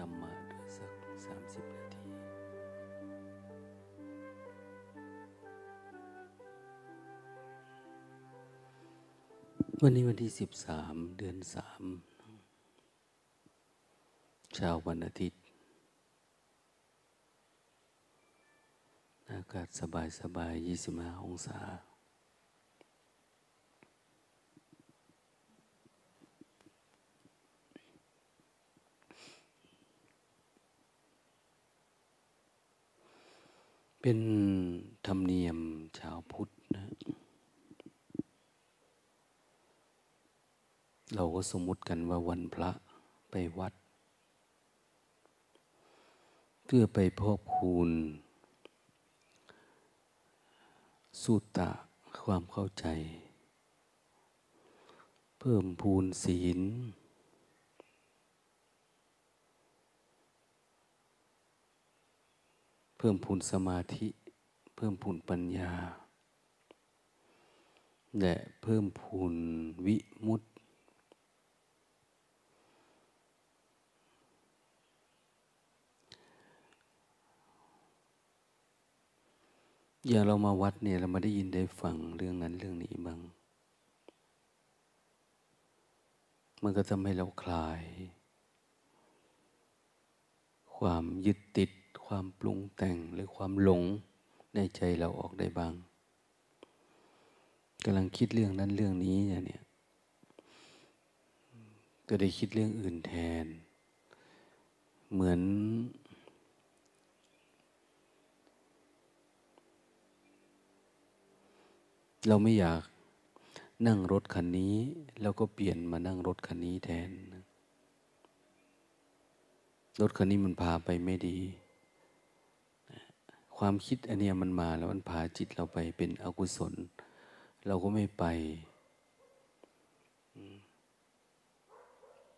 ธรรมะด้วยสักสามสิบนาที วันนี้วันที่สิบสามเดือนสามชาววันอาทิตย์ อากาศสบายสบายยี่สิบห้าองศา เป็นธรรมเนียมชาวพุทธนะ เราก็สมมติกันว่าวันพระไปวัด เพื่อไปพอกพูนสุตตะความเข้าใจ เพิ่มพูนศีล เพิ่มพูนสมาธิ เพิ่มพูนปัญญา และเพิ่มพูนวิมุตติอย่างเรามาวัดเนี่ยเรามาได้ยินได้ฟังเรื่องนั้นเรื่องนี้บ้าง มันก็ทำให้เราคลาย ความยึดติด ความปรุงแต่งหรือความหลงในใจเราออกได้บ้างกำลังคิดเรื่องนั้นเรื่องนี้เนี่ยก็ได้คิดเรื่องอื่นแทน เหมือน เราไม่อยากนั่งรถคันนี้ แล้วก็เปลี่ยนมานั่งรถคันนี้แทน รถคันนี้มันพาไปไม่ดี ความคิดอันเนี้ยมันมาแล้วมันพาจิตเราไปเป็นอกุศล เราก็ไม่ไป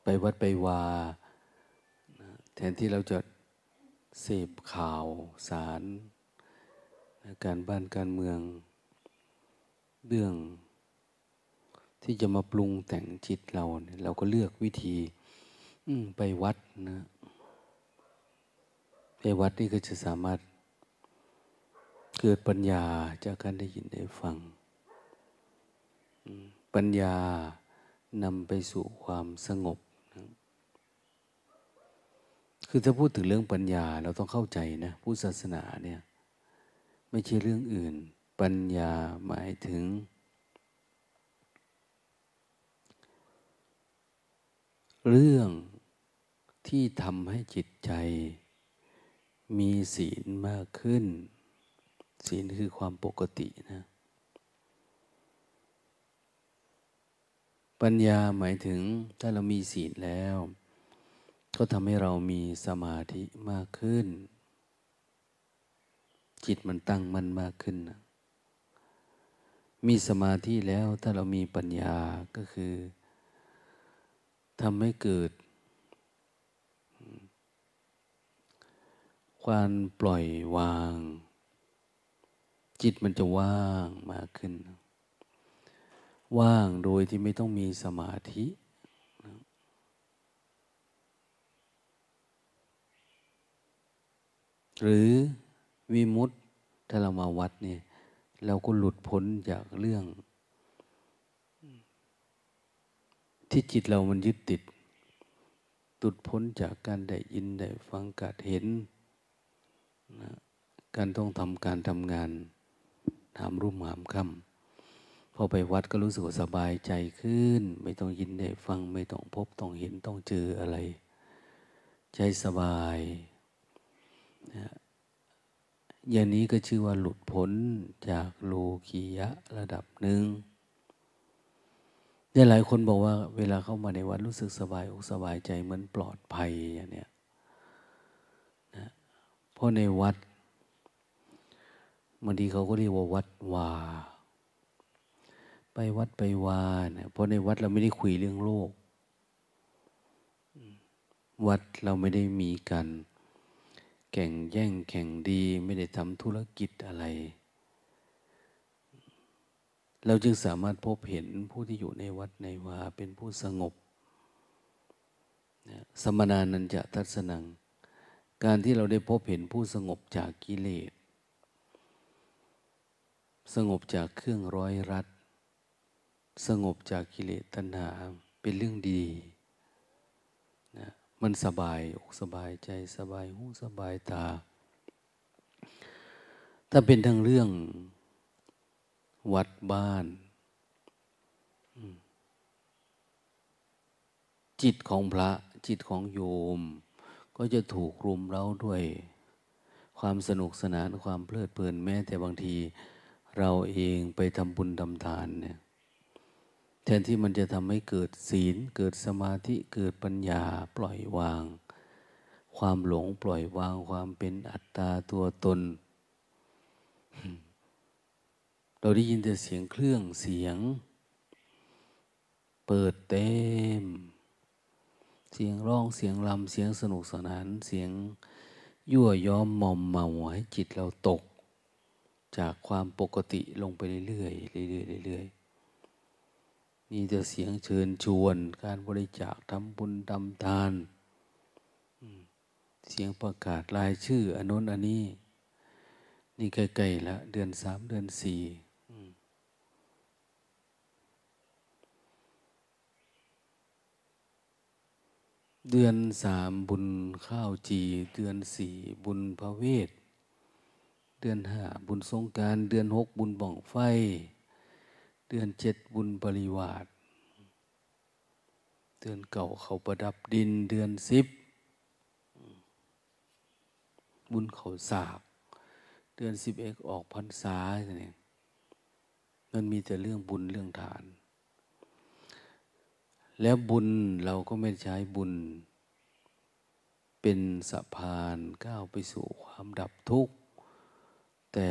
ไปวัดไปวา แทนที่เราจะเสพข่าวสารการบ้านการเมือง เรื่องที่จะมาปรุงแต่งจิตเราเนี่ยเราก็เลือกวิธีไปวัดนะไปวัดนี่ก็จะสามารถ เกิดปัญญาจากการได้ยินได้ฟัง ปัญญานำไปสู่ความสงบ คือถ้าพูดถึงเรื่องปัญญาเราต้องเข้าใจนะผู้ศาสนาเนี่ยไม่ใช่เรื่องอื่น ปัญญาหมายถึง เรื่องที่ทำให้จิตใจ มีศีลมากขึ้น ศีลคือความปกตินะ ปัญญาหมายถึงถ้าเรามีศีลแล้ว ก็ทำให้เรามีสมาธิมากขึ้น จิตมันตั้งมั่นมากขึ้นนะมีสมาธิแล้วถ้าเรามีปัญญาก็คือทำให้เกิด ความปล่อยวาง จิตมันจะว่างมากขึ้น ว่างโดยที่ไม่ต้องมีสมาธิหรือวิมุตต์ถ้าเรามาวัดเนี่ย เราก็หลุดพ้นจากเรื่อง ที่จิตเรามันยึดติดหลุดพ้นจากการได้ยินได้ฟังการเห็นนะการต้องทำการทำงาน ถามรุ่มหามค่ำพอไปวัดก็รู้สึกสบายใจขึ้น ไม่ต้องยินได้ฟังไม่ต้องพบต้องเห็นต้องเจออะไร ใจสบายนะอย่างนี้ก็ชื่อว่าหลุดพ้นจากโลกียะระดับหนึ่งเนี่ยหลายคนบอกว่าเวลาเข้ามาในวัดรู้สึกสบายอกสบายใจเหมือนปลอดภัยอย่างเนี้ยนะเพราะในวัด บางทีเขาก็เรียกว่าวัดวา ไปวัดไปวาเนี่ยเพราะในวัดเราไม่ได้คุยเรื่องโลก วัดเราไม่ได้มีกันแข่งแย่งแข่งดีไม่ได้ทำธุรกิจอะไร เราจึงสามารถพบเห็นผู้ที่อยู่ในวัดในวาเป็นผู้สงบสมนานันจะทัศนัง การที่เราได้พบเห็นผู้สงบจากกิเลส สงบจากเครื่องร้อยรัด สงบจากกิเลสตัณหาเป็นเรื่องดีนะมันสบายอกสบายใจสบายหูสบายตา ถ้าเป็นทั้งเรื่องวัดบ้าน จิตของพระจิตของโยม ก็จะถูกรุมเร้าด้วยความสนุกสนานความเพลิดเพลินแม้แต่บางที เราเองไปทำบุญทำทานเนี่ยแทนที่มันจะทำให้เกิดศีล เกิดสมาธิเกิดปัญญาปล่อยวาง ความหลงปล่อยวางความเป็นอัตตาตัวตน เราได้ยินแต่เสียงเครื่องเสียง เปิดเต็ม เสียงร้องเสียงลำเสียงสนุกสนานเสียงยั่วย้อมมอมเมาให้จิตเราตก จากความปกติลงไปเรื่อยๆเรื่อยๆเรื่อยๆมีแต่เสียงเชิญชวน การบริจาคทำบุญทำทานเสียงประกาศรายชื่ออนนอันนี้ นี่ใกล้ๆแล้วเดือนสามเดือนสี่เดือนสามบุญข้าวจี เดือนสี่บุญพระเวท เดือนห้าบุญสงการ เดือนหกบุญบ่องไฟ เดือนเจ็ดบุญปริวาสเดือนเก่าเขาประดับดิน เดือนสิบบุญเขาสาก เดือนสิบเอ็กออกพรรษาเนี่ยมันมีแต่เรื่องบุญเรื่องฐาน แล้วบุญเราก็ไม่ใช้บุญ เป็นสะพานก้าวไปสู่ความดับทุกข์ แต่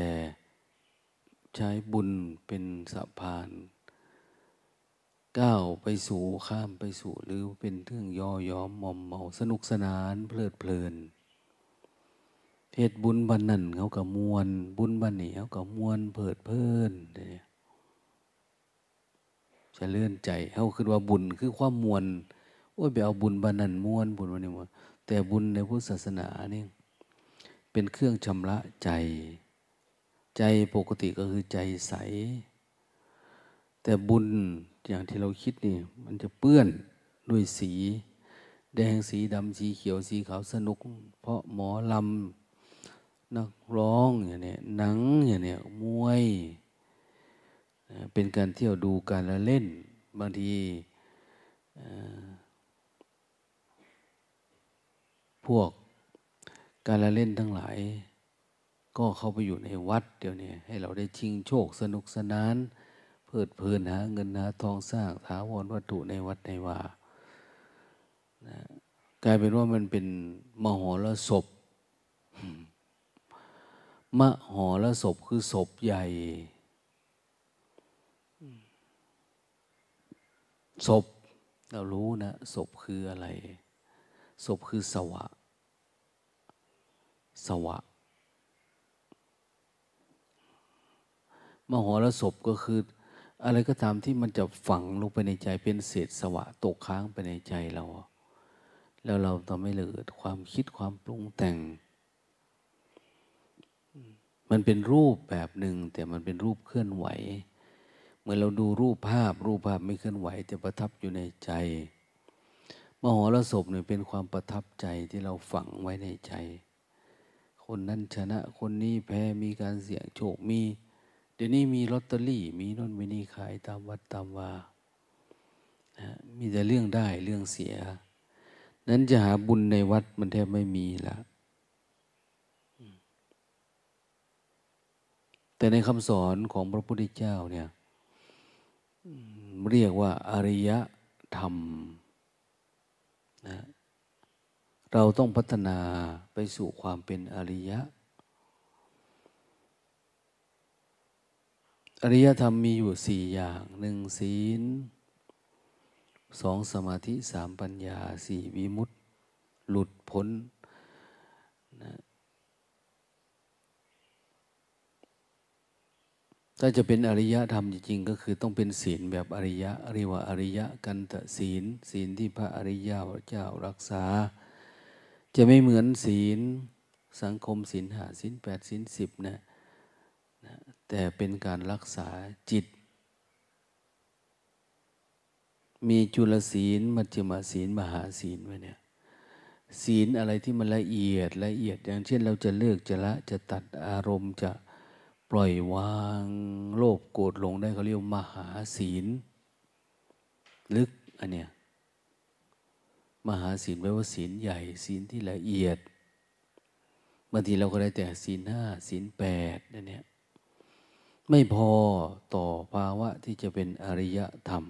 ใช้บุญเป็นสะพานก้าวไปสู่ข้ามไปสู่หรือเป็นเรื่องย่อย้อมมอมเมาสนุกสนานเพลิดเพลินเหตุบุญบันนั่นเขากับมวลบุญบันนี่เขากับมวลเพิดเพลินเนี่ยจะเลื่อนใจเขาคือว่าบุญคือความมวลโอ้ยไปเอาบุญบันนั่นมวลบุญวันนี้มวลแต่บุญในพุทธศาสนาเนี่ยเป็นเครื่องชำระใจ ใจปกติก็คือใจใส แต่บุญอย่างที่เราคิดนี่ มันจะเปื้อนด้วยสี แดงสีดำสีเขียวสีขาวสนุก เพราะหมอลำนักร้องอย่างนี้หนังอย่างนี้มวย เป็นการเที่ยวดูการละเล่น บางทีพวกการละเล่นทั้งหลาย ก็เข้าไปอยู่ในวัดเดี๋ยวนี้ให้เราได้ชิงโชคสนุกสนาน เพลิดเพลินหาเงินหาทองสร้างถาวรวัตถุในวัดในวานะกลายเป็นว่ามันเป็นมหรสพมหรสพคือศพใหญ่ศพเรารู้นะศพคืออะไรศพคือสวะ สวะ มโหรสพก็คือ อะไรก็ตามที่มันจะฝังลงไปในใจเป็นเศษสวะตกค้างไปในใจเรา แล้วเราทำให้เกิดความคิดความปรุงแต่ง มันเป็นรูปแบบหนึ่งแต่มันเป็นรูปเคลื่อนไหวเมื่อเราดูรูปภาพ รูปภาพไม่เคลื่อนไหว แต่ประทับอยู่ในใจ มโหรสพเนี่ยเป็นความประทับใจที่เราฝังไว้ในใจ คนนั้นชนะคนนี้แพ้มีการเสี่ยงโชคมี ดี๋ยวนี้มีลอตเตอรี่ มีนนมีนี่ขายตามวัดตามวานะมีแต่เรื่องได้เรื่องเสีย นั้นจะหาบุญในวัดมันแทบไม่มีละแต่ในคำสอนของพระพุทธเจ้าเนี่ยเรียกว่าอริยธรรมนะเราต้องพัฒนาไปสู่ความเป็นอริยะ อริยธรรมมีอยู่สี่อย่างหนึ่งศีลสองสมาธิสามปัญญาสี่วิมุตติ หลุดพ้นนะถ้าจะเป็นอริยธรรมจริงๆก็คือต้องเป็นศีลแบบอริยะเรียกว่าอริยะกันตศีล ศีลที่พระอริยเจ้ารักษา จะไม่เหมือนศีลสังคมศีลหาศีลแปดศีลสิบนะนะ แต่เป็นการรักษาจิต มีจุลศีล มัจจมาศีล มหาศีลไว้เนี่ย ศีลอะไรที่มันละเอียดละเอียด อย่างเช่นเราจะเลือกจะละจะตัดอารมณ์จะปล่อยวางโลภโกรธลงได้เขาเรียกมหาศีล ลึกอันเนี้ยมหาศีลแปลว่าศีลใหญ่ศีลที่ละเอียดบางทีเราก็ได้แต่ศีลห้าศีลแปดนั่นเนี่ย ไม่พอต่อภาวะที่จะเป็นอริยธรรม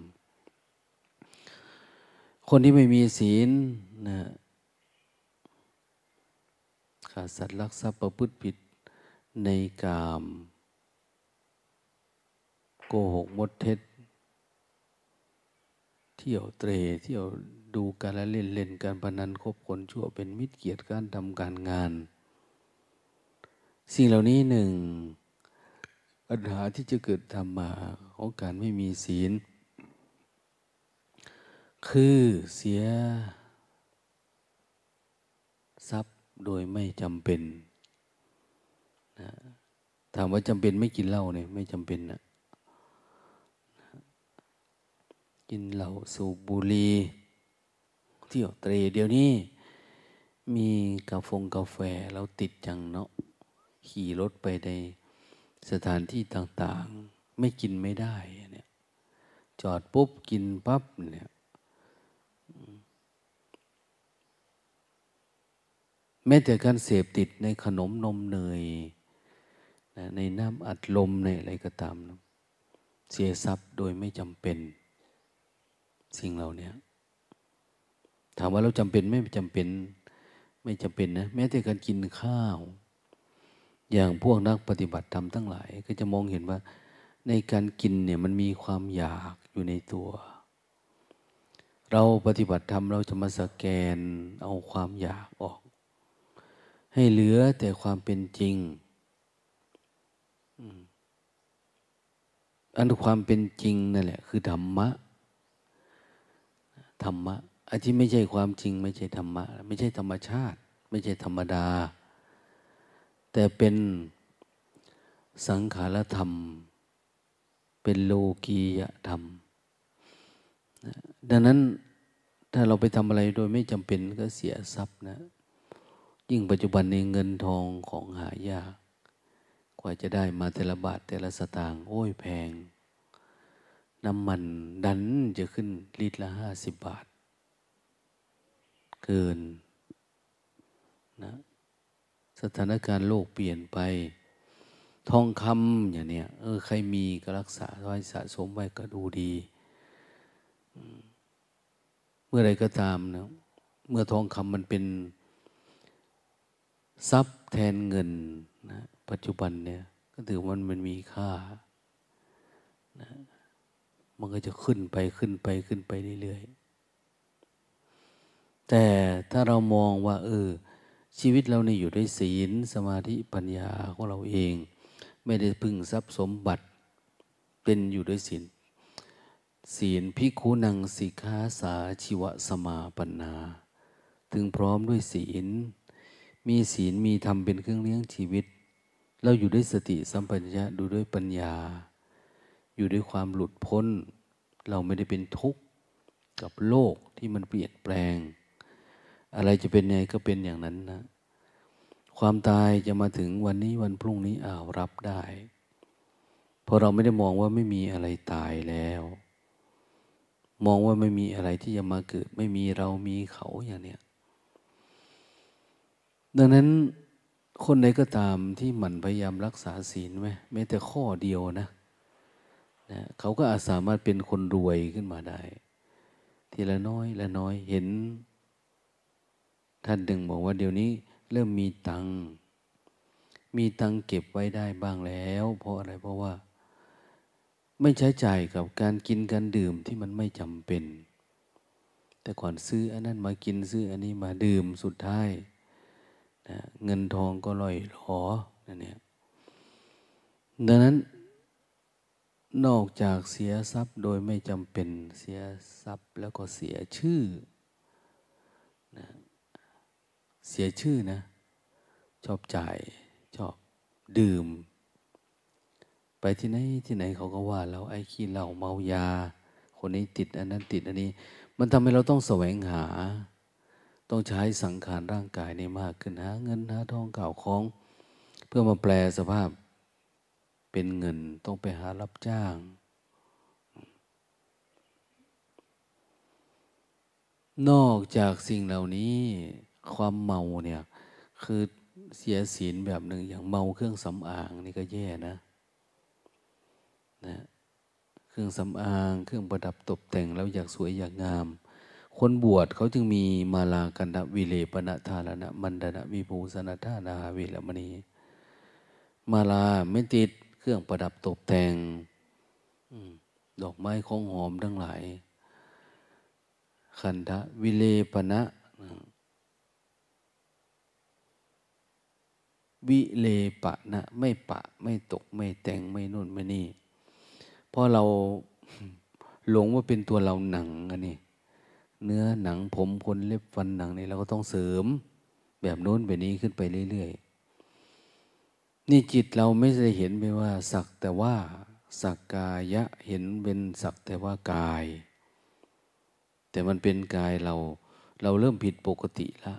คนที่ไม่มีศีลนะขาดสัตว์รักทรัพย์ประพฤติผิดในกาม โกหกมดเท็จ เที่ยวเตรเที่ยวดูการเล่นเล่นการพนันคบคนชั่วเป็นมิตรเกียรติการทำการงาน สิ่งเหล่านี้หนึ่ง ปัญหาที่จะเกิดทำมาของการไม่มีศีล คือเสีย ทรัพย์โดยไม่จำเป็นนะถามว่าจำเป็นไม่กินเหล้าเนี่ยไม่จำเป็นนะกินเหล้าสูบบุหรี่เที่ยวเตรเดี๋ยวนี้ มีกาฟงกาแฟเราติดจังเนาะขี่รถไปใน สถานที่ต่างๆไม่กินไม่ได้เนี่ยจอดปุ๊บกินปั๊บเนี่ยแม้แต่การเสพติดในขนมนมเนยนะในน้ำอัดลมในอะไรก็ตามนะเสียทรัพย์โดยไม่จำเป็น สิ่งเหล่านี้ถามว่าเราจำเป็นไม่จำเป็น ไม่จำเป็นนะแม้แต่การกินข้าว อย่างพวกนักปฏิบัติธรรมทั้งหลาย ก็จะมองเห็นว่า ในการกินเนี่ยมันมีความอยากอยู่ในตัว เราปฏิบัติธรรมเราจะมาสแกนเอาความอยากออก ให้เหลือแต่ความเป็นจริงอันความเป็นจริงนั่นแหละ คือธรรมะธรรมะอันที่ไม่ใช่ความจริง ไม่ใช่ธรรมะ ไม่ใช่ธรรมชาติ ไม่ใช่ธรรมดา แต่เป็นสังขารธรรม เป็นโลกียธรรม ดังนั้นถ้าเราไปทำอะไรโดยไม่จำเป็นก็เสียทรัพย์นะ ยิ่งปัจจุบันในเงินทองของหายาก กว่าจะได้มาแต่ละบาทแต่ละสตางค์โอ้ยแพง น้ำมันดันจะขึ้นลิตรละห้าสิบบาท เกินนะ สถานการณ์โลกเปลี่ยนไป ทองคำอย่างเนี้ยเออใครมีก็รักษาไว้สะสมไว้ก็ดูดี เมื่อไรก็ตามนะเมื่อทองคำมันเป็นทรัพย์แทนเงินนะปัจจุบันเนี่ยก็ถือมันมันมีค่านะมันก็จะขึ้นไปขึ้นไปขึ้นไปเรื่อยๆแต่ถ้าเรามองว่า เออ ชีวิตเราเนี่ยอยู่ด้วยศีลสมาธิปัญญาของเราเอง ไม่ได้พึ่งทรัพย์สมบัติเป็นอยู่ด้วยศีลศีลพิคูนังสิกขาสาชีวสมาปัญนาถึงพร้อมด้วยศีล มีศีลมีธรรมเป็นเครื่องเลี้ยงชีวิต เราอยู่ด้วยสติสัมปชัญญะดูด้วยปัญญา อยู่ด้วยความหลุดพ้น เราไม่ได้เป็นทุกข์กับโลกที่มันเปลี่ยนแปลง อะไรจะเป็นไงก็เป็นอย่างนั้นนะ ความตายจะมาถึงวันนี้วันพรุ่งนี้อ้าวรับได้เพราะเราไม่ได้มองว่าไม่มีอะไรตายแล้ว มองว่าไม่มีอะไรที่จะมาเกิด ไม่มีเรามีเขาอย่างเนี้ยดังนั้นคนใดก็ตามที่หมั่นพยายามรักษาศีลไหมแม้แต่ข้อเดียวนะนะ เขาก็อาจสามารถเป็นคนรวยขึ้นมาได้ ทีละน้อยละน้อยเห็น ท่านดึงบอกว่าเดี๋ยวนี้ เริ่มมีตังมีตังเก็บไว้ได้บ้างแล้ว เพราะอะไรเพราะว่า ไม่ใช้จ่ายกับการกินการดื่มที่มันไม่จำเป็น แต่ก่อนซื้ออันนั้นมากินซื้ออันนี้มาดื่มสุดท้ายนะเงินทองก็ลอยหลอนั่นเนี่ยดังนั้นนอกจากเสียทรัพย์โดยไม่จำเป็นเสียทรัพย์แล้วก็เสียชื่อนะ เสียชื่อนะ ชอบจ่ายชอบดื่ม ไปที่ไหนที่ไหนเขาก็ว่าเราไอ้ขี้เหล้าเมายา คนนี้ติดอันนั้นติดอันนี้ มันทำให้เราต้องแสวงหา ต้องใช้สังขารร่างกายในมากขึ้นหาเงินหาทองเก่าของ เพื่อมาแปลสภาพเป็นเงินต้องไปหารับจ้าง นอกจากสิ่งเหล่านี้ ความเมาเนี่ย คือเสียศีลแบบหนึ่งอย่างเมาเครื่องสำอางนี่ก็แย่นะนะเครื่องสำอาง เครื่องประดับตกแต่งแล้วอยากสวยอยากงาม คนบวชเขาจึงมีมาลากันดวิเลปนะทาระนะมันดนะวิภูสนทานาเวลมณี มาลาไม่ติดเครื่องประดับตกแต่งดอกไม้ของหอมทั้งหลายขันธวิเลปณะ วิเลปะนะ ไม่ปะ ไม่ตก ไม่แต่ง ไม่นุ่นไม่นี่ เพราะเราหลงว่าเป็นตัวเราหนังอันนี้ เนื้อหนังผมขนเล็บฟันหนังนี่เราก็ต้องเสริม แบบโน้นแบบนี้ขึ้นไปเรื่อยๆ นี่จิตเราไม่ได้เห็นไปว่า สักแต่ว่าสักกายะเห็นเป็นสักแต่ว่ากาย แต่มันเป็นกายเรา เราเริ่มผิดปกติละ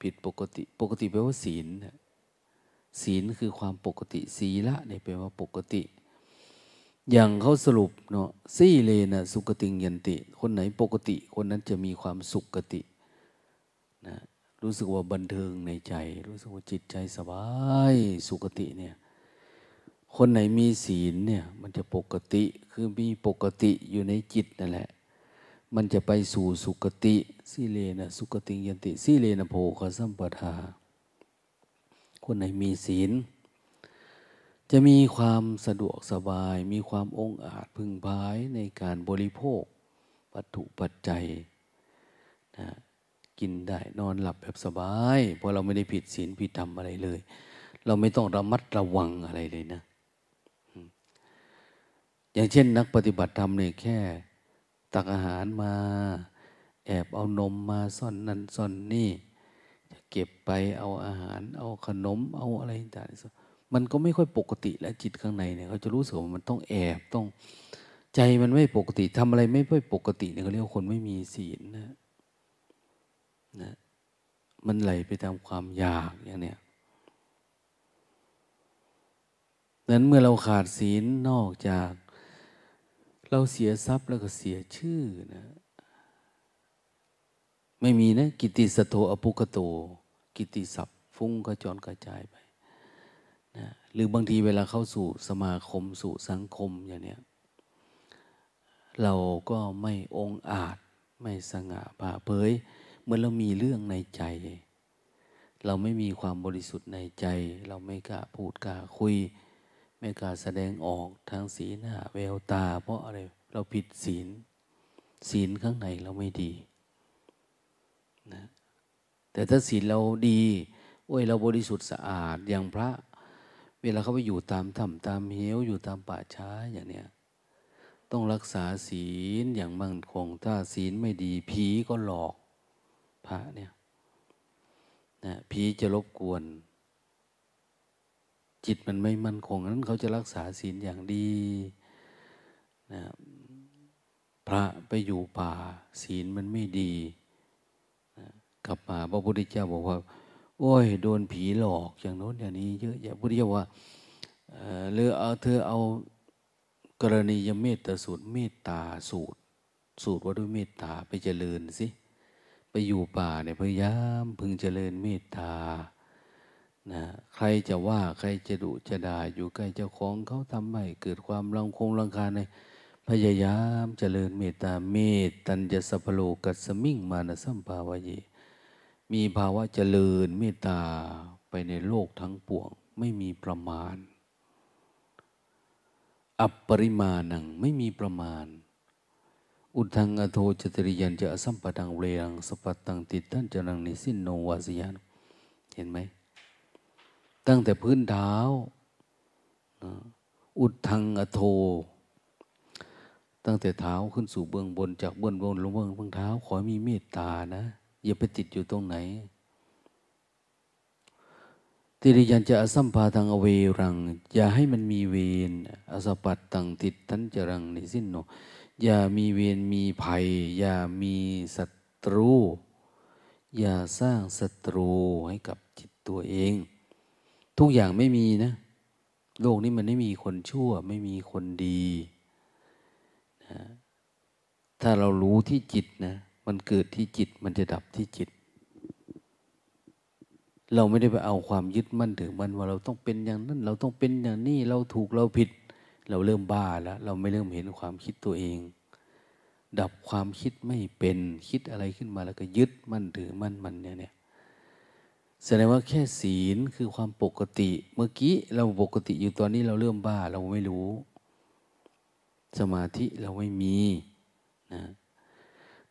ผิดปกติ ปกติแปลว่าศีลศีลคือความปกติ ศีละเนี่ยแปลว่าปกติ อย่างเขาสรุปเนาะสี่เลนะสุกติงยันติ คนไหนปกติ คนนั้นจะมีความสุขตินะรู้สึกว่าบันเทิงในใจ รู้สึกว่าจิตใจสบายสุขติเนี่ยคนไหนมีศีลเนี่ยมันจะปกติคือมีปกติอยู่ในจิตนั่นแหละ มันจะไปสู่สุขติสิเลนะสุขติยันติสิเลนะโภคสัมปทา คนไหนมีศีล จะมีความสะดวกสบาย มีความองอาจพึงพายในการบริโภควัตถุปัจจัยนะกินได้นอนหลับแบบสบาย เพราะเราไม่ได้ผิดศีลผิดธรรมอะไรเลย เราไม่ต้องระมัดระวังอะไรเลยนะ อย่างเช่นนักปฏิบัติธรรมเนี่ยแค่ ตักอาหารมา แอบเอานมมาซ่อนนั่นซ่อนนี่ จะเก็บไปเอาอาหาร เอาขนมเอาอะไรต่างๆมันก็ไม่ค่อยปกติแล้วจิตข้างในเนี่ยเขาจะรู้สึกว่ามันต้องแอบต้อง ใจมันไม่ปกติทำอะไรไม่ค่อยปกติเนี่ยเขาเรียกว่าคนไม่มีศีลนะนะมันไหลไปตามความอยากอย่างเนี้ยนั้นเมื่อเราขาดศีลนอกจาก เราเสียทรัพย์แล้วก็เสียชื่อนะ ไม่มีนะ กิติสโตอปุกโต กิติศัพท์ฟุ้งกระจรกระจายไปนะหรือบางทีเวลาเข้าสู่สมาคมสู่สังคมอย่างเนี้ยเราก็ไม่องอาจไม่สง่าผ่าเผยเมื่อเรามีเรื่องในใจ เราไม่มีความบริสุทธิ์ในใจ เราไม่กล้าพูดกล้าคุย ไม่กล้าแสดงออกทางสีหน้าแววตา เพราะอะไรเราผิดศีล ศีลข้างในเราไม่ดีนะแต่ถ้าศีลเราดีโอ้ยเราบริสุทธิ์สะอาดอย่างพระ เวลาเขาไปอยู่ตามถ้ำตามเหวอยู่ตามป่าช้าอย่างเนี้ยต้องรักษาศีลอย่างมั่นคง ถ้าศีลไม่ดีผีก็หลอกพระเนี่ยนะผีจะรบกวน จิตมันไม่มั่นคงนั้นเขาจะรักษาศีลอย่างดีนะพระไปอยู่ป่า ศีลมันไม่ดีนะกลับมาพระพุทธเจ้าบอกว่า โอ้ย โดนผีหลอกอย่างโน้นอย่างนี้ เยอะแยะพระพุทธเจ้าว่าเรือเอาเธอเอากรณียเมตตาสูตรเมตตาสูตร สูตรว่าด้วยเมตตาไปเจริญสิไปอยู่ป่าเนี่ยพยายามพึงเจริญเมตตา นะใครจะว่าใครจะดุจะด่าอยู่ใกล้เจ้าของเขาทำให้เกิดความรังคงรังคาในพยายามเจริญเมตตาเมตตัญจะสัพโลกัสมิงมานะสัมภาวะเยมีภาวะเจริญเมตตาไปในโลกทั้งปวง ไม่มีประมาณ อัปปริมาณังไม่มีประมาณ อุทังอโทจตริยันจะสัมปดังเรียงสปัตตังติดท่านจะนังนิสินโนวาสยานเห็นไหม ตั้งแต่พื้นเท้า อุดทังอโท ตั้งแต่เท้าขึ้นสู่เบื้องบน จากเบื้องบนลงเบื้องเบื้องเท้า ขอมีเมตตานะ อย่าไปติดอยู่ตรงไหนติริยันจะอสัมภาทังอเวรัง อย่าให้มันมีเวรอสปัตตังติดทันจรังในสิ้นโนอย่ามีเวรมีภัย อย่ามีศัตรู อย่าสร้างศัตรูให้กับจิตตัวเอง ทุกอย่างไม่มีนะ โลกนี้มันไม่มีคนชั่ว ไม่มีคนดีนะถ้าเรารู้ที่จิตนะ มันเกิดที่จิต มันจะดับที่จิต เราไม่ได้ไปเอาความยึดมั่นถือมันว่าเราต้องเป็นอย่างนั้น เราต้องเป็นอย่างนี้ เราถูกเราผิด เราเริ่มบ้าแล้ว เราไม่เริ่มเห็นความคิดตัวเอง ดับความคิดไม่เป็น คิดอะไรขึ้นมาแล้วก็ยึดมั่นถือมั่นมันเนี่ยเนี่ย แสดงว่าแค่ศีลคือความปกติ เมื่อกี้เราปกติอยู่ตอนนี้เราเริ่มบ้าเราไม่รู้ สมาธิเราไม่มีนะ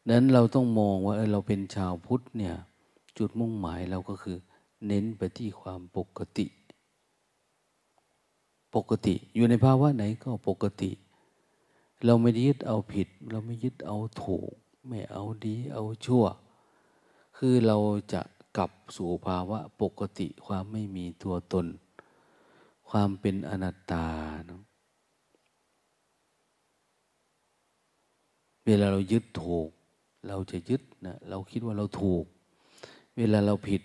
นั้นเราต้องมองว่าเออเราเป็นชาวพุทธเนี่ย จุดมุ่งหมายเราก็คือ เน้นไปที่ความปกติ ปกติอยู่ในภาวะไหนก็ปกติ เราไม่ยึดเอาผิด เราไม่ยึดเอาถูก ไม่เอาดีเอาชั่ว คือเราจะ กลับสู่ภาวะปกติความไม่มีตัวตน ความเป็นอนัตตาเนะเวลาเรายึดถูก เราจะยึดนะเราคิดว่าเราถูก เวลาเราผิด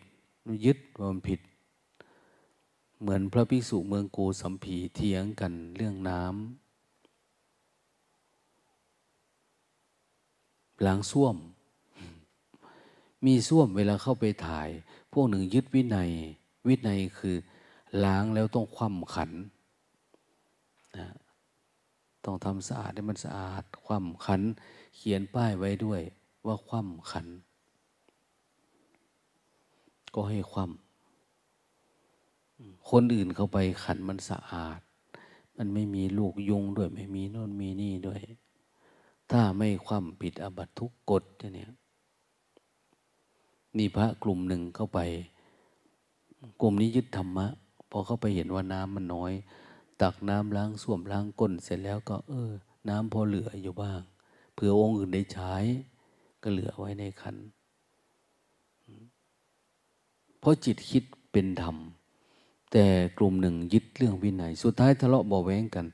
ยึดว่ามันผิด เหมือนพระภิกษุเมืองโกสัมพีเถียงกันเรื่องน้ำล้างส้วม มีส้วมเวลาเข้าไปถ่าย พวกหนึ่งยึดวินัย วินัยคือล้างแล้วต้องคว่ำขันนะต้องทำสะอาดให้มันสะอาด คว่ำขัน เขียนป้ายไว้ด้วยว่าคว่ำขัน ก็ให้ความคนอื่นเข้าไปขันมันสะอาด มันไม่มีลูกยุงด้วย ไม่มีโน่นมีนี่ด้วย ถ้าไม่ความผิดอบัตทุกกฎเนี่ย นี่พระกลุ่มหนึ่งเข้าไป กลุ่มนี้ยึดธรรมะพอเข้าไปเห็นว่าน้ำมันน้อย ตักน้ำล้างส้วมล้างก้นเสร็จแล้วก็ เออ น้ำพอเหลืออยู่บ้างเผื่อองค์อื่นได้ใช้ ก็เหลือไว้ในขันเพราะจิตคิดเป็นธรรม แต่กลุ่มหนึ่งยึดเรื่องวินัย สุดท้ายทะเลาะเบาแวงกัน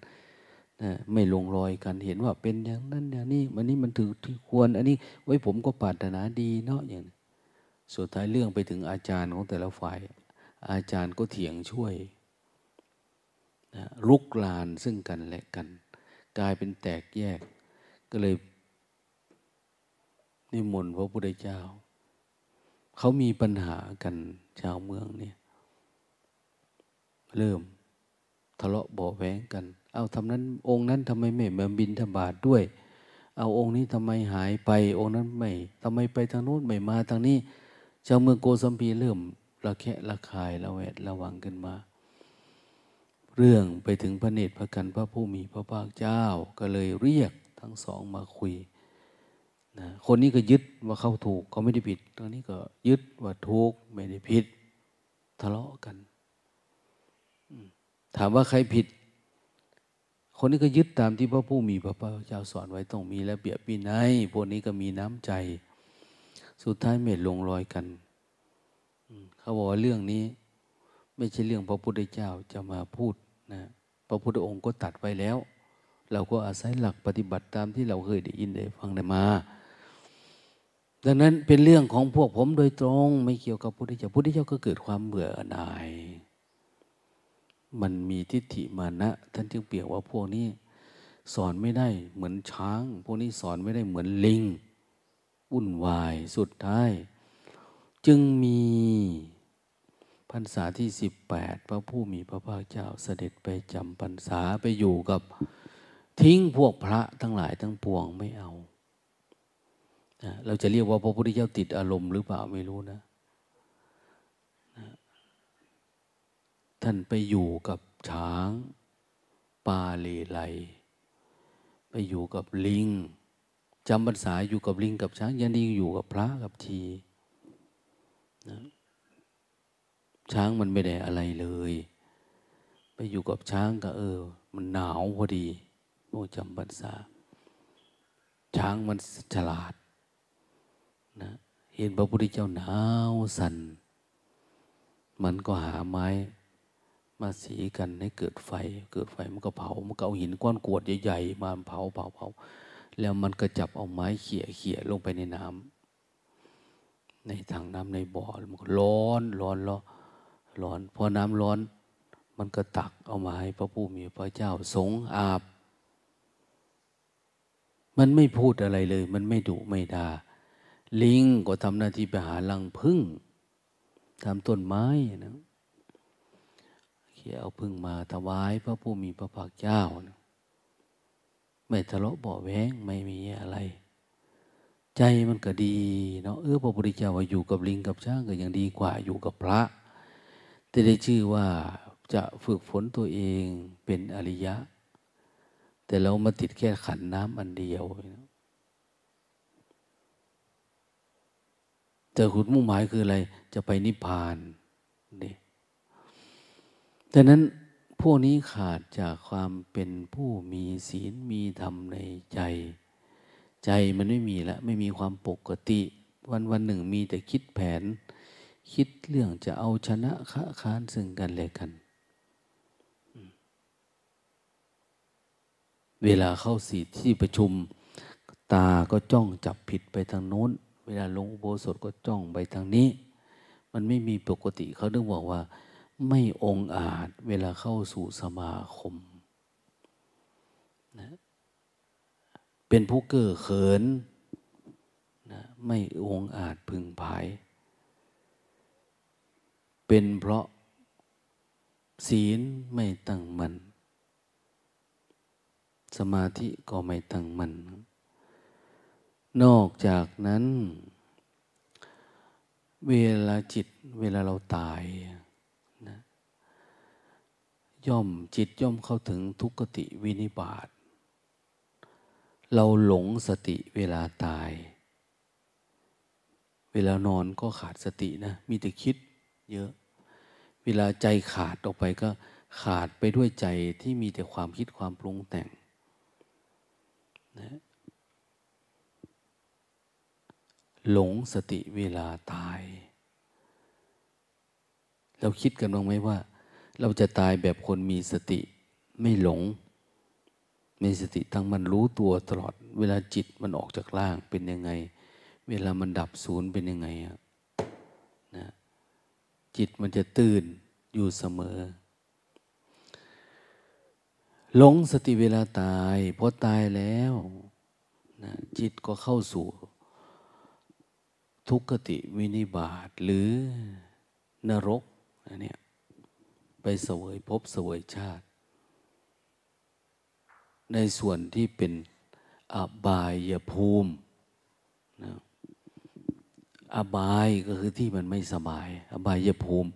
นะไม่ลงรอยกันเห็นว่าเป็นอย่างนั้นอย่างนี้มันนี้มันถือที่ควร อันนี้ไว้ผมก็ปรารถนาดีเนาะอย่าง สุดท้ายเรื่องไปถึงอาจารย์ของแต่ละฝ่าย อาจารย์ก็เถียงช่วยนะลุกลานซึ่งกันและกัน กลายเป็นแตกแยก ก็เลยนิมนต์พระพุทธเจ้า เขามีปัญหากันชาวเมืองเนี่ย เริ่มทะเลาะเบาแหวงกัน เอาทำนั้น องค์นั้นทำไมไม่มาบินธบาตด้วย เอาองค์นี้ทำไมหายไป องค์นั้นไม่ทำไมไปทางโน้นไม่มาทางนี้ ชาวเมืองโกสัมพีเริ่มระแคะระคายระแวดระวังกันมา เรื่องไปถึงพระเนตรพระกันพระผู้มีพระภาคเจ้าก็เลยเรียกทั้งสองมาคุยนะคนนี้ก็ยึดว่าเขาถูกเขาไม่ได้ผิดตรงนี้ก็ยึดว่าถูกไม่ได้ผิด ทะเลาะกัน ถามว่าใครผิด คนนี้ก็ยึดตามที่พระผู้มีพระภาคเจ้าสอนไว้ต้องมีระเบียบวินัยพวกนี้ก็มีน้ำใจ สุดท้ายไม่ลงรอยกันเขาบอกว่าเรื่องนี้ ไม่ใช่เรื่องพระพุทธเจ้าจะมาพูดนะพระพุทธองค์ก็ตัดไว้แล้ว เราก็อาศัยหลักปฏิบัติตามที่เราเคยได้ยินได้ฟังได้มา ดังนั้นเป็นเรื่องของพวกผมโดยตรงไม่เกี่ยวกับพุทธเจ้าพุทธเจ้าก็เกิดความเบื่อหน่าย มันมีทิฏฐิมานะท่านจึงเปรียบว่าพวกนี้สอนไม่ได้เหมือนช้าง พวกนี้สอนไม่ได้เหมือนลิง วุ่นวายสุดท้าย จึงมีพรรษาที่สิบแปดพระผู้มีพระภาคเจ้าเสด็จไปจำพรรษาไปอยู่กับทิ้งพวกพระทั้งหลายทั้งปวงไม่เอา เราจะเรียกว่าพระพุทธเจ้าติดอารมณ์หรือเปล่าไม่รู้นะ ท่านไปอยู่กับช้าง ปาเลไล ไปอยู่กับลิง จำพรรษาอยู่กับลิงกับช้างยันดีอยู่กับพระกับทีนะช้างมันไม่ได้อะไรเลย ไปอยู่กับช้างก็เออ มันหนาวพอดีโอ้จำพรรษา ช้างมันฉลาดนะเห็นพระพุทธเจ้าหนาวสัน่นมันก็หาไม้มาสีกันให้เกิดไฟ เกิดไฟมันก็เผา มันก็เอาหินก้อนกวดใหญ่ๆมาเผาเผาเผา แล้วมันก็จับเอาไม้เขี่ยเขี่ยลงไปในน้ำในถังน้ำในบ่อมันก็ร้อนร้อนร้อนร้อนพอน้ำร้อน มันก็ตักเอามาให้พระผู้มีพระเจ้าสงอาบ มันไม่พูดอะไรเลย มันไม่ดุไม่ด่าลิงก็ทำหน้าที่ไปหาลังพึ่งทำต้นไม้นะเขี่ยเอาพึ่งมาถวายพระผู้มีพระภาคเจ้านะ ไม่ทะเลาะเบาแวงไม่มีอะไร ใจมันก็ดีเนาะเออพระพุทธเจ้าว่าอยู่กับลิงกับช้างก็ยังดีกว่าอยู่กับพระแต่ได้ชื่อว่าจะฝึกฝนตัวเองเป็นอริยะ แต่เรามาติดแค่ขันน้ำอันเดียวแต่ขุดมุ่งหมายคืออะไร จะไปนิพพานนี่ดังนั้น พวกนี้ขาดจากความเป็นผู้มีศีลมีธรรมในใจ ใจมันไม่มีแล้วไม่มีความปกติ วันวันหนึ่งมีแต่คิดแผน คิดเรื่องจะเอาชนะค้าค้านซึ่งกันและกัน เวลาเข้าสีที่ประชุม ตาก็จ้องจับผิดไปทางโน้น เวลาลงอุโบสถก็จ้องไปทางนี้ มันไม่มีปกติเขาต้องบอกว่า ไม่องอาจเวลาเข้าสู่สมาคมนะเป็นผู้เก้อเขินนะไม่องอาจพึงภาย เป็นเพราะศีลไม่ตั้งมัน่นสมาธิก็ไม่ตั้งมัน่นนอกจากนั้น เวลาจิตเวลาเราตาย ย่อมจิตย่อมเข้าถึงทุกขติวินิบาต เราหลงสติเวลาตาย เวลานอนก็ขาดสตินะ มีแต่คิดเยอะ เวลาใจขาดออกไปก็ขาดไปด้วยใจที่มีแต่ความคิดความปรุงแต่งนะหลงสติเวลาตาย เราคิดกันบ้างไหมว่า เราจะตายแบบคนมีสติไม่หลง มีสติทั้งมันรู้ตัวตลอด เวลาจิตมันออกจากร่างเป็นยังไง เวลามันดับศูนย์เป็นยังไงนะจิตมันจะตื่นอยู่เสมอ หลงสติเวลาตายพอตายแล้วนะจิตก็เข้าสู่ทุกขติวินิบาตหรือนรกอันนี้ ไปเสวยภพเสวยชาติ ในส่วนที่เป็นอบายภูมินะอบายก็คือที่มันไม่สบาย อบายภูมิ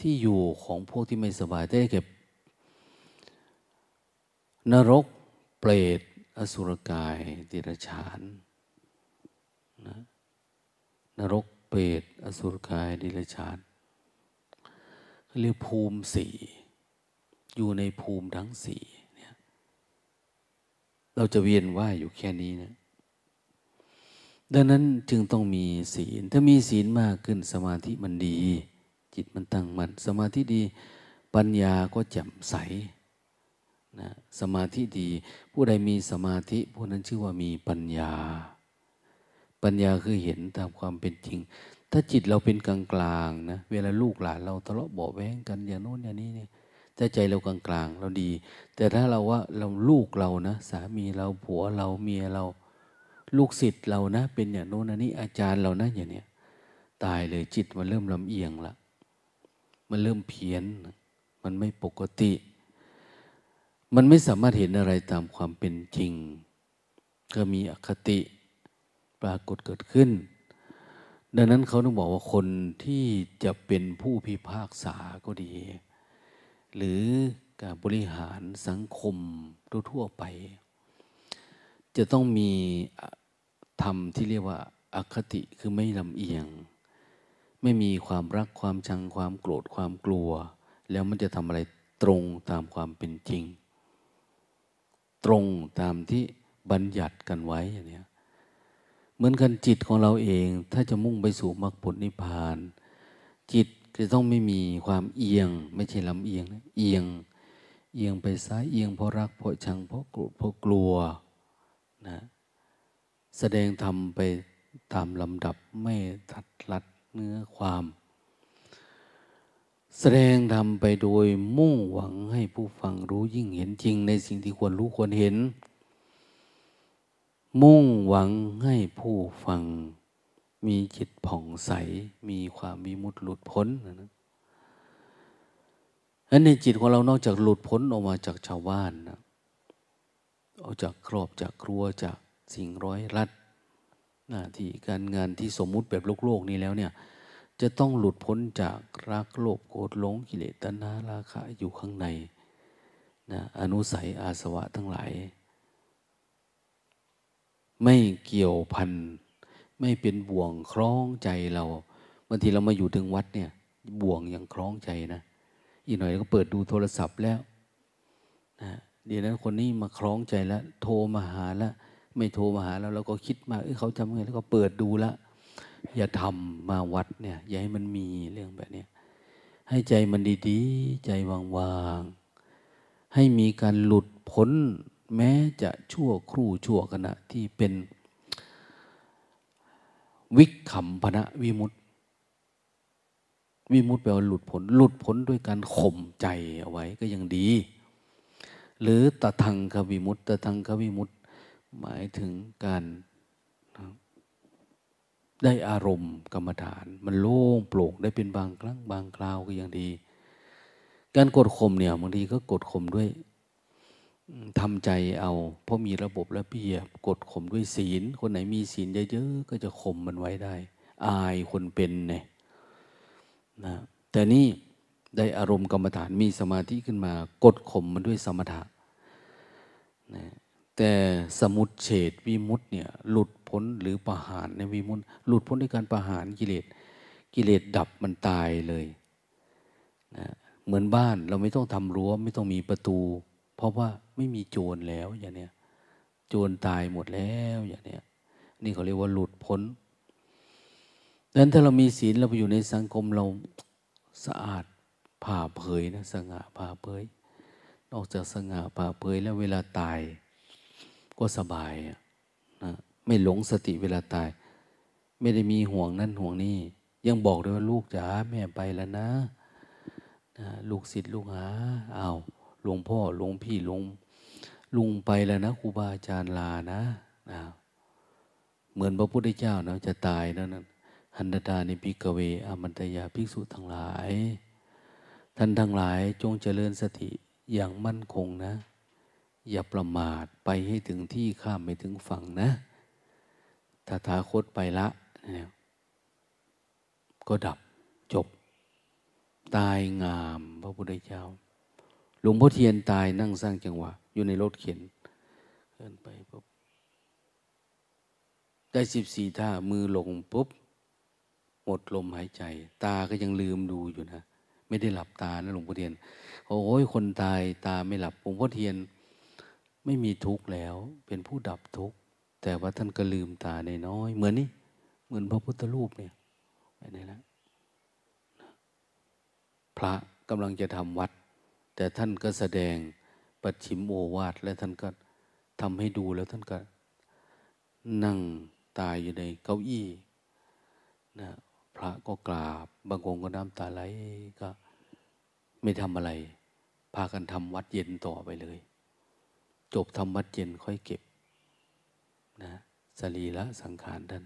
ที่อยู่ของพวกที่ไม่สบายได้แก่นรกเปรตอสุรกายติรฉานนะนรกเปรตอสุรกายดิรฉาน เรียกภูมิสี่อยู่ในภูมิทั้งสี่เนี่ยเราจะเวียนว่ายอยู่แค่นี้นะดังนั้นจึงต้องมีศีล ถ้ามีศีลมากขึ้นสมาธิมันดี จิตมันตั้งมัน่นสมาธิดี ปัญญาก็แจ่มใสนะสมาธิดี ผู้ใดมีสมาธิผู้นั้นชื่อว่ามีปัญญา ปัญญาคือเห็นตามความเป็นจริง ถ้าจิตเราเป็นกลางกลางนะเวลาลูกหลานเราทะเลาะเบาแวงกันอย่างโน้นอย่างนี้เนี่ยถ้าใจเรากลางกลางเราดี แต่ถ้าเราว่าเราลูกเรานะสามีเราผัวเราเมียเราลูกศิษย์เรานะ เป็นอย่างโน้นอันนี้อาจารย์เรานะอย่างเนี้ยตายเลยจิตมันเริ่มลำเอียงละมันเริ่มเพี้ยน มันไม่ปกติ มันไม่สามารถเห็นอะไรตามความเป็นจริง ก็มีอคติปรากฏเกิดขึ้น ดังนั้นเขาต้องบอกว่าคนที่จะเป็นผู้พิพากษาก็ดี หรือการบริหารสังคมทั่วไป จะต้องมีธรรมที่เรียกว่าอคติคือไม่ลำเอียง ไม่มีความรักความชังความโกรธความกลัว แล้วมันจะทำอะไรตรงตามความเป็นจริง ตรงตามที่บัญญัติกันไว้อย่างนี้ เหมือนกันจิตของเราเอง ถ้าจะมุ่งไปสู่มรรคผลนิพพาน จิตจะต้องไม่มีความเอียง ไม่ใช่ลำเอียงนะเอียง เอียงไปซ้ายเอียงเพราะรักเพราะชังเพราะโกรธเพราะกลัวนะแสดงธรรมไปตามลำดับไม่ทัดลัดเนื้อความ แสดงธรรมไปโดยมุ่งหวังให้ผู้ฟังรู้ยิ่งเห็นจริงในสิ่งที่ควรรู้ควรเห็น มุ่งหวังให้ผู้ฟัง มีจิตผ่องใส มีความมีมุดหลุดพ้นนะนั้นในจิตของเรานอกจากหลุดพ้นออกมาจากชาวบ้านนะออกจากครอบจากครัวจากสิ่งร้อยรัดหน้าที่การงานที่สมมุติแบบโลกโลกนี้แล้วเนี่ย จะต้องหลุดพ้นจากรักโลภโกรธหลงกิเลสตัณหาราคะอยู่ข้างในนะอนุสัยอาสวะทั้งหลาย ไม่เกี่ยวพัน ไม่เป็นบ่วงคล้องใจเราบางทีเรามาอยู่ถึงวัดเนี่ย บ่วงยังคล้องใจนะ อีกหน่อยก็เปิดดูโทรศัพท์แล้วนะเดี๋ยวนั้นคนนี้มาคล้องใจแล้ว โทรมาหาแล้วไม่โทรมาหาเราเราก็คิดมาเออเขาจำไงแล้วก็เปิดดูละอย่าทำมาวัดเนี่ยอย่าให้มันมีเรื่องแบบนี้ให้ใจมันดีๆ ใจวางๆ ให้มีการหลุดพ้น แม้จะชั่วครู่ชั่วขณะที่เป็น วิขำพนะวิมุตติวิมุตติแปลว่าหลุดพ้นหลุดพ้นด้วยการข่มใจเอาไว้ก็ยังดี หรือตะทังควิมุตตะทังควิมุตตหมายถึงการได้อารมณ์กรรมฐาน มันโล่งโปร่งได้เป็นบางครั้งบางคราวก็ยังดี การกดข่มเนี่ยบางทีก็กดข่มด้วย ทำใจเอา เพราะมีระบบระเบียบกดข่มด้วยศีล คนไหนมีศีลเยอะๆก็จะข่มมันไว้ได้ อายคนเป็นเนี่ยนะแต่นี่ได้อารมณ์กรรมฐานมีสมาธิขึ้นมา กดข่มมันด้วยสมถะนะแต่สมุดเฉดวิมุตเนี่ยหลุดพ้นหรือประหารในวิมุตหลุดพ้นด้วยการประหารกิเลสกิเลสดับมันตายเลยนะเหมือนบ้านเราไม่ต้องทำรั้วไม่ต้องมีประตู เพราะว่าไม่มีโจรแล้วอย่างเนี้ยโจรตายหมดแล้วอย่างเนี้ยนี่เขาเรียกว่าหลุดพ้นดังนั้นถ้าเรามีศีลเราไปอยู่ในสังคมเราสะอาดผ่าเผยนะสง่าผ่าเผย นอกจากสง่าผ่าเผยแล้วเวลาตายก็สบายนะไม่หลงสติเวลาตาย ไม่ได้มีห่วงนั่นห่วงนี่ยังบอกเลยว่าลูกจ๋าแม่ไปแล้วนะนะ ลูกศิษย์ลูกหาอา้าว หลวงพ่อหลวงพี่หลวงลุงไปแล้วนะครูบาอาจารย์ลานะนะเหมือนพระพุทธเจ้านะจะตายแล้วนั้นหันตาในพิกเวอามันตยาภิกษุทั้งหลาย ท่านทั้งหลายจงเจริญสติอย่างมั่นคงนะ อย่าประมาทไปให้ถึงที่ข้ามไปถึงฝั่งนะถ้าทาคตไปละเนี่ยก็ดับจบ ตายงามพระพุทธเจ้า หลวงพ่อเทียนตายนั่งสร้างจังหวะ อยู่ในรถเข็นเดินไปปุ๊บได้สิบสี่ท่ามือลงปุ๊บ หมดลมหายใจ ตาก็ยังลืมดูอยู่นะ ไม่ได้หลับตานะหลวงพ่อเทียน โอ้ยคนตายตาไม่หลับหลวงพ่อเทียนไม่มีทุกข์แล้ว เป็นผู้ดับทุกข์แต่ว่าท่านก็ลืมตาในน้อย เหมือนนี่เหมือนพระพุทธรูปเนี่ยไปไหนแล้วพระกำลังจะทำวัด แต่ท่านก็แสดงปัจฉิมโอวาทและท่านก็ทำให้ดูแล้วท่านก็ นั่งตายอยู่ในเก้าอี้นะพระก็กราบบางองค์ก็น้ำตาไหลก็ไม่ทำอะไร พากันทำวัดเย็นต่อไปเลย จบทำวัดเย็นค่อยเก็บนะสรีละสังขารท่าน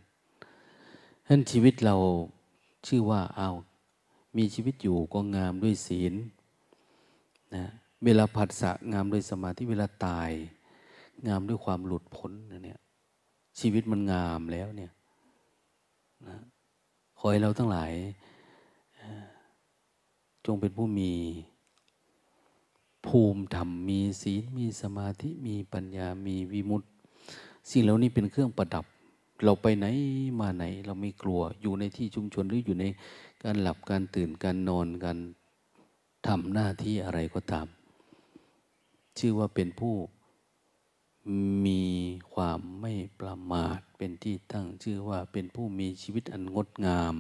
ท่านชีวิตเราชื่อว่าเอา มีชีวิตอยู่ก็งามด้วยศีล นะเวลาผัสสะงามด้วยสมาธิเวลาตาย งามด้วยความหลุดพ้นนะเนี่ยชีวิตมันงามแล้วเนี่ยนะขอให้เราทั้งหลาย จงเป็นผู้มี ภูมิธรรมมีศีลมีสมาธิมีปัญญามีวิมุตติสิ่งเหล่านี้เป็นเครื่องประดับ เราไปไหนมาไหน เราไม่กลัวอยู่ในที่ชุมชนหรืออยู่ในการหลับการตื่นการนอนการ ทำหน้าที่อะไรก็ตาม ชื่อว่าเป็นผู้มีความไม่ประมาท เป็นที่ตั้งชื่อว่าเป็นผู้มีชีวิตอันงดงาม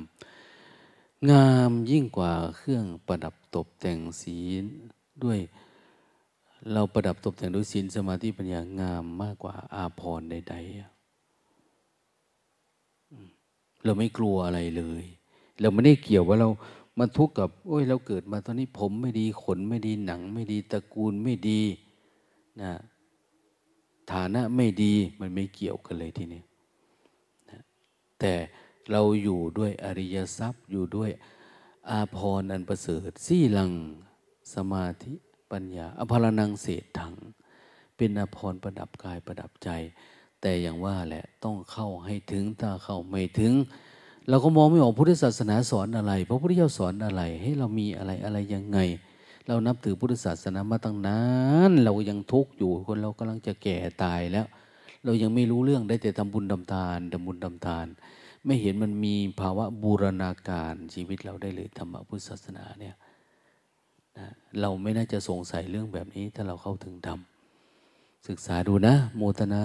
งามยิ่งกว่าเครื่องประดับตกแต่งศีลด้วย เราประดับตกแต่งด้วยศีลสมาธิปัญญางามมากกว่าอาภรณ์ใดๆเราไม่กลัวอะไรเลย เราไม่ได้เกี่ยวว่าเรา มาทุกข์กับโอ้ยเราเกิดมาตอนนี้ผมไม่ดีขนไม่ดีหนัง ไม่ดีตระกูลไม่ดีนะฐานะไม่ดีมันไม่เกี่ยวกันเลยทีนี้นะแต่เราอยู่ด้วยอริยทรัพย์อยู่ด้วยอาภรณ์อันประเสริฐสี่ลังสมาธิปัญญาอภรนังเศษถัง เป็นอาภรณ์ประดับกายประดับใจ แต่อย่างว่าแหละต้องเข้าให้ถึงถ้าเข้าไม่ถึง เราก็มองไม่ออกพุทธศาสนาสอนอะไร พระพุทธเจ้าสอนอะไร ให้เรามีอะไรอะไรยังไง เรานับถือพุทธศาสนามาตั้งนานเรายังทุกข์อยู่คนเรากำลังจะแก่ตายแล้ว เรายังไม่รู้เรื่องได้แต่ทำบุญทำทานทำบุญทำทาน ไม่เห็นมันมีภาวะบูรณาการชีวิตเราได้เลยธรรมพุทธศาสนาเนี่ยนะเราไม่น่าจะสงสัยเรื่องแบบนี้ถ้าเราเข้าถึงธรรมศึกษาดูนะ โมตนา